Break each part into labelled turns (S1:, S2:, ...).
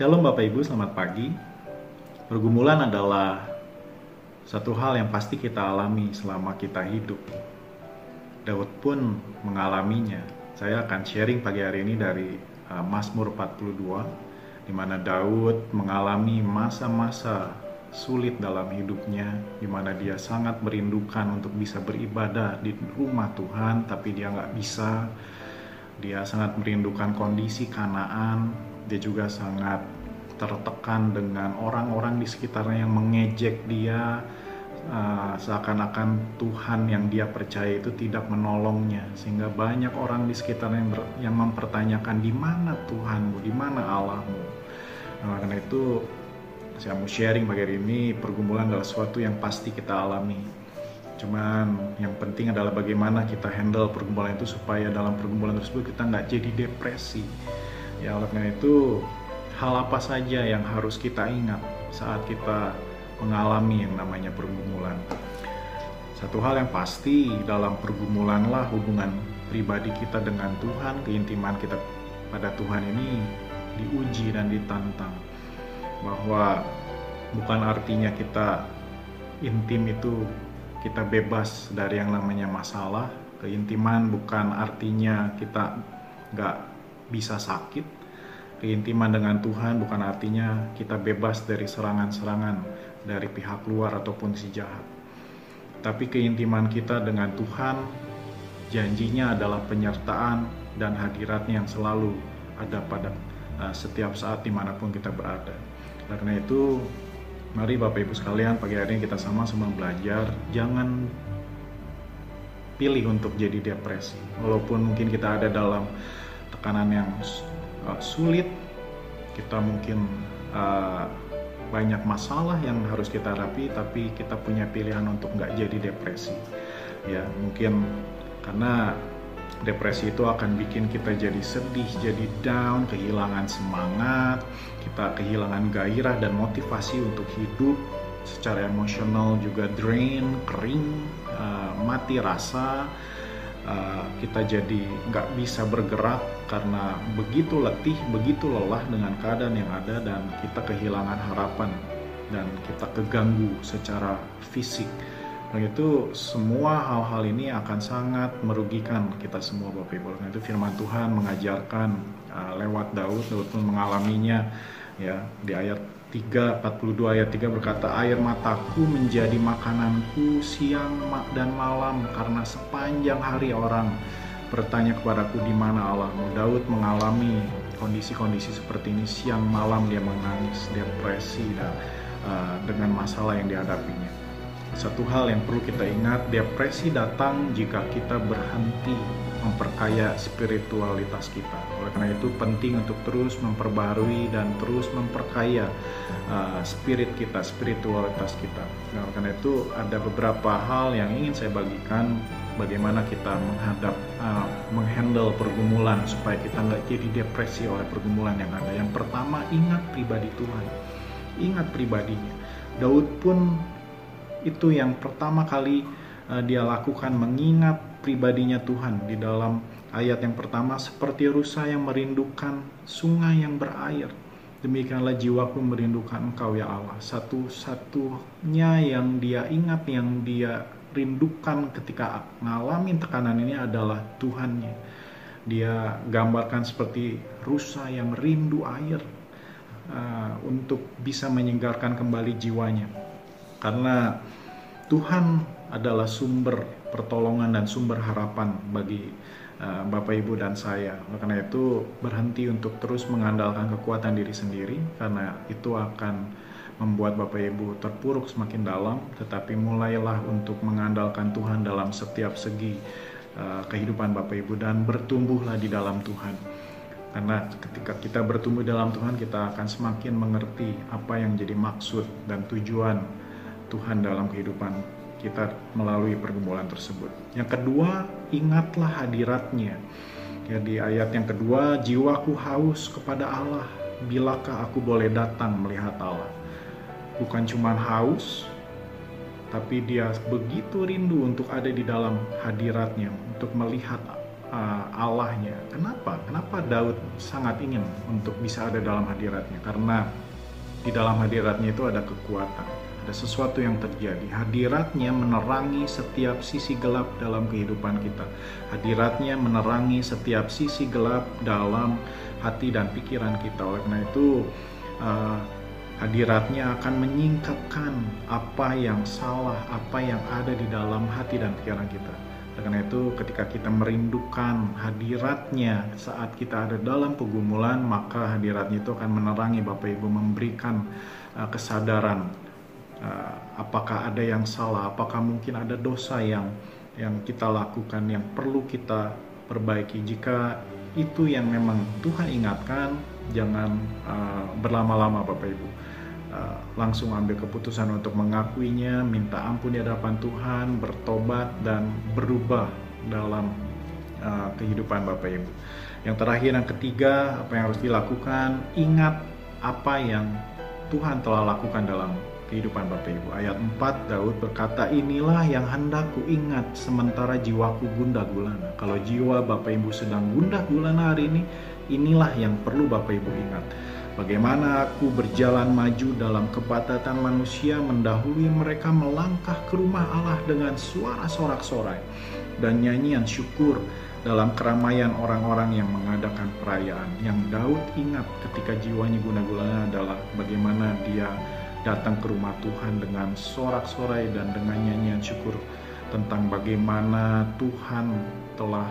S1: Shalom Bapak Ibu, selamat pagi. Pergumulan adalah satu hal yang pasti kita alami selama kita hidup. Daud pun mengalaminya. Saya akan sharing pagi hari ini dari uh, Mazmur 42 di mana Daud mengalami masa-masa sulit dalam hidupnya di mana dia sangat merindukan untuk bisa beribadah di rumah Tuhan tapi dia nggak bisa dia sangat merindukan kondisi kanaan dia juga sangat tertekan dengan orang-orang di sekitarnya yang mengejek dia uh, seakan-akan Tuhan yang dia percaya itu tidak menolongnya sehingga banyak orang di sekitarnya yang, ber, yang mempertanyakan di mana Tuhanmu, di mana Allahmu. Nah, karena itu saya mau sharing pagi ini pergumulan adalah sesuatu yang pasti kita alami. Cuman yang penting adalah bagaimana kita handle pergumulan itu supaya dalam pergumulan tersebut kita nggak jadi depresi. Ya oleh karena itu hal apa saja yang harus kita ingat saat kita mengalami yang namanya pergumulan. Satu hal yang pasti dalam pergumulan lah hubungan pribadi kita dengan Tuhan, keintiman kita pada Tuhan ini diuji dan ditantang. Bahwa bukan artinya kita intim itu kita bebas dari yang namanya masalah. Keintiman bukan artinya kita nggak bisa sakit, Keintiman dengan Tuhan bukan artinya kita bebas dari serangan-serangan dari pihak luar ataupun si jahat. Tapi keintiman kita dengan Tuhan janjinya adalah penyertaan dan hadiratnya yang selalu ada pada uh, setiap saat di mana pun kita berada. Karena itu mari Bapak Ibu sekalian pagi hari ini kita sama-sama belajar jangan pilih untuk jadi depresi. Walaupun mungkin kita ada dalam tekanan yang uh, sulit kita mungkin uh, banyak masalah yang harus kita hadapi tapi kita punya pilihan untuk nggak jadi depresi. Ya mungkin karena depresi itu akan bikin kita jadi sedih, jadi down, kehilangan semangat, kita kehilangan gairah dan motivasi untuk hidup, secara emosional juga drain, kering, uh, mati rasa, uh, kita jadi nggak bisa bergerak karena begitu letih, begitu lelah dengan keadaan yang ada dan kita kehilangan harapan dan kita keganggu secara fisik. Nah itu semua hal-hal ini akan sangat merugikan kita semua Bapak Ibu. Nah itu firman Tuhan mengajarkan uh, lewat Daud, Daud pun mengalaminya ya di ayat 3 42 ayat 3 berkata air mataku menjadi makananku siang dan malam karena sepanjang hari orang bertanya kepadaku di mana Allahmu Daud mengalami kondisi-kondisi seperti ini. Siang malam dia menangis depresi dan uh, dengan masalah yang dihadapinya. Satu hal yang perlu kita ingat depresi datang jika kita berhenti memperkaya spiritualitas kita. Oleh karena itu penting untuk terus memperbarui dan terus memperkaya uh, spirit kita, spiritualitas kita. Nah, oleh karena itu ada beberapa hal yang ingin saya bagikan bagaimana kita menghadap, uh, menghandle pergumulan supaya kita nggak jadi depresi oleh pergumulan yang ada. Yang pertama ingat pribadi Tuhan, ingat pribadinya. Daud pun itu yang pertama kali uh, dia lakukan mengingat pribadinya Tuhan di dalam ayat yang pertama seperti rusa yang merindukan sungai yang berair demikianlah jiwaku merindukan engkau ya Allah. Satu-satunya yang dia ingat yang dia rindukan ketika ngalamin tekanan ini adalah Tuhannya. Dia gambarkan seperti rusa yang rindu air uh, untuk bisa menyegarkan kembali jiwanya. Karena Tuhan adalah sumber pertolongan dan sumber harapan bagi uh, Bapak Ibu dan saya. Karena itu berhenti untuk terus mengandalkan kekuatan diri sendiri karena itu akan membuat Bapak Ibu terpuruk semakin dalam, tetapi mulailah untuk mengandalkan Tuhan dalam setiap segi uh, kehidupan Bapak Ibu dan bertumbuhlah di dalam Tuhan. Karena ketika kita bertumbuh dalam Tuhan, kita akan semakin mengerti apa yang jadi maksud dan tujuan Tuhan dalam kehidupan kita melalui pergumulan tersebut. Yang kedua, ingatlah hadiratnya. Ya, di ayat yang kedua, jiwaku haus kepada Allah. Bilakah aku boleh datang melihat Allah? Bukan cuma haus, tapi dia begitu rindu untuk ada di dalam hadiratnya, untuk melihat uh, Allahnya. Kenapa? Kenapa Daud sangat ingin untuk bisa ada dalam hadiratnya? Karena di dalam hadiratnya itu ada kekuatan, ada sesuatu yang terjadi. Hadiratnya menerangi setiap sisi gelap dalam kehidupan kita. Hadiratnya menerangi setiap sisi gelap dalam hati dan pikiran kita. Oleh karena itu, uh, hadiratnya akan menyingkapkan apa yang salah, apa yang ada di dalam hati dan pikiran kita. Karena itu ketika kita merindukan hadiratnya saat kita ada dalam pergumulan, maka hadiratnya itu akan menerangi Bapak Ibu memberikan uh, kesadaran uh, apakah ada yang salah, apakah mungkin ada dosa yang yang kita lakukan yang perlu kita perbaiki. Jika itu yang memang Tuhan ingatkan, jangan uh, berlama-lama Bapak Ibu Eh, langsung ambil keputusan untuk mengakuinya, minta ampun di hadapan Tuhan, bertobat dan berubah dalam uh, kehidupan Bapak Ibu. Yang terakhir yang ketiga, apa yang harus dilakukan? Ingat apa yang Tuhan telah lakukan dalam kehidupan Bapak Ibu. Ayat 4 Daud berkata, "Inilah yang hendak ku ingat sementara jiwaku gundah gulana." Kalau jiwa Bapak Ibu sedang gundah gulana hari ini, inilah yang perlu Bapak Ibu ingat Bagaimana aku berjalan maju dalam kebatatan manusia mendahului mereka melangkah ke rumah Allah dengan suara sorak-sorai dan nyanyian syukur dalam keramaian orang-orang yang mengadakan perayaan. Yang Daud ingat ketika jiwanya guna-gulana adalah bagaimana dia datang ke rumah Tuhan dengan sorak-sorai dan dengan nyanyian syukur tentang bagaimana Tuhan telah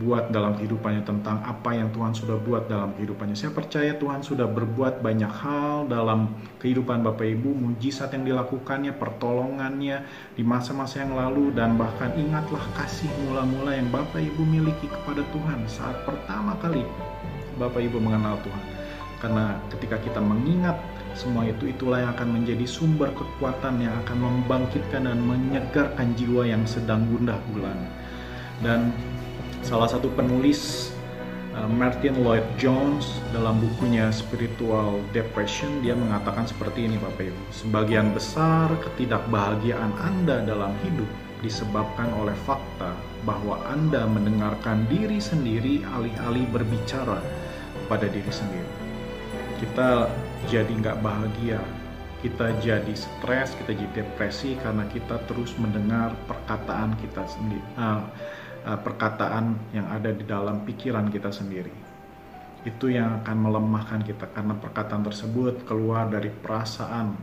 S1: buat dalam kehidupannya tentang apa yang Tuhan sudah buat dalam kehidupannya. Saya percaya Tuhan sudah berbuat banyak hal dalam kehidupan Bapak Ibu, mujizat yang dilakukannya, pertolongannya di masa-masa yang lalu dan bahkan ingatlah kasih mula-mula yang Bapak Ibu miliki kepada Tuhan saat pertama kali Bapak Ibu mengenal Tuhan. Karena ketika kita mengingat semua itu itulah yang akan menjadi sumber kekuatan yang akan membangkitkan dan menyegarkan jiwa yang sedang gundah gulana. Dan Salah satu penulis uh, Martin Lloyd Jones dalam bukunya Spiritual Depression dia mengatakan seperti ini Bapak Ibu. Sebagian besar ketidakbahagiaan Anda dalam hidup disebabkan oleh fakta bahwa Anda mendengarkan diri sendiri alih-alih berbicara pada diri sendiri. Kita jadi nggak bahagia, kita jadi stres, kita jadi depresi karena kita terus mendengar perkataan kita sendiri. Uh, uh, perkataan yang ada di dalam pikiran kita sendiri. Itu yang akan melemahkan kita karena perkataan tersebut keluar dari perasaan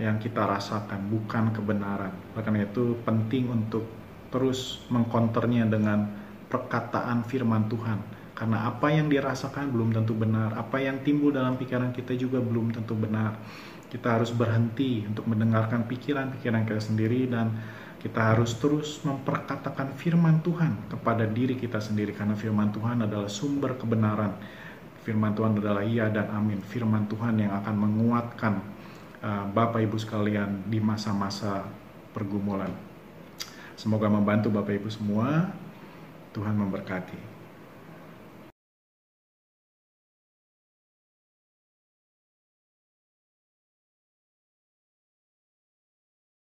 S1: yang kita rasakan, bukan kebenaran. Karena itu penting untuk terus mengkonternya dengan perkataan firman Tuhan. Karena apa yang dirasakan belum tentu benar, apa yang timbul dalam pikiran kita juga belum tentu benar. Kita harus berhenti untuk mendengarkan pikiran-pikiran kita sendiri dan kita harus terus memperkatakan firman Tuhan kepada diri kita sendiri karena firman Tuhan adalah sumber kebenaran. Firman Tuhan adalah iya dan amin. Firman Tuhan yang akan menguatkan uh, Bapak Ibu sekalian di masa-masa pergumulan. Semoga membantu Bapak Ibu semua. Tuhan memberkati.